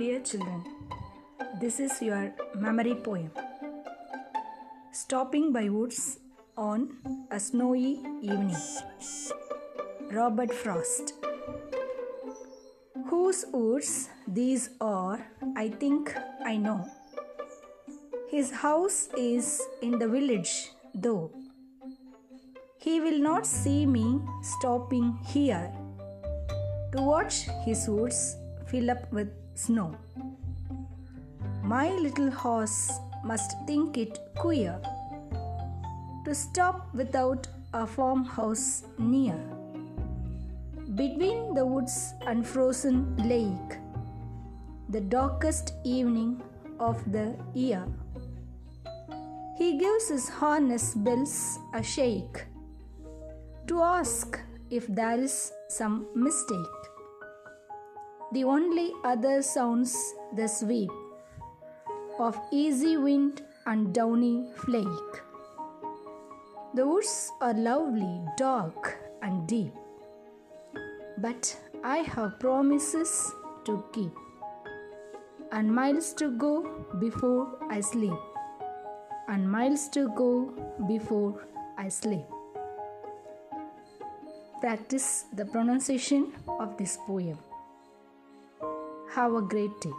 Dear children, this is your memory poem. Stopping by woods on a snowy evening. Robert Frost. Whose woods these are, I think I know. His house is in the village, though. He will not see me stopping here to watch his woods fill up with snow. My little horse must think it queer to stop without a farmhouse near. Between the woods and frozen lake, the darkest evening of the year. He gives his harness bells a shake to ask if there is some mistake. The only other sounds the sweep of easy wind and downy flake. The woods are lovely, dark, and deep, but I have promises to keep and miles to go before I sleep, and miles to go before I sleep. Practice the pronunciation of this poem. Have a great day.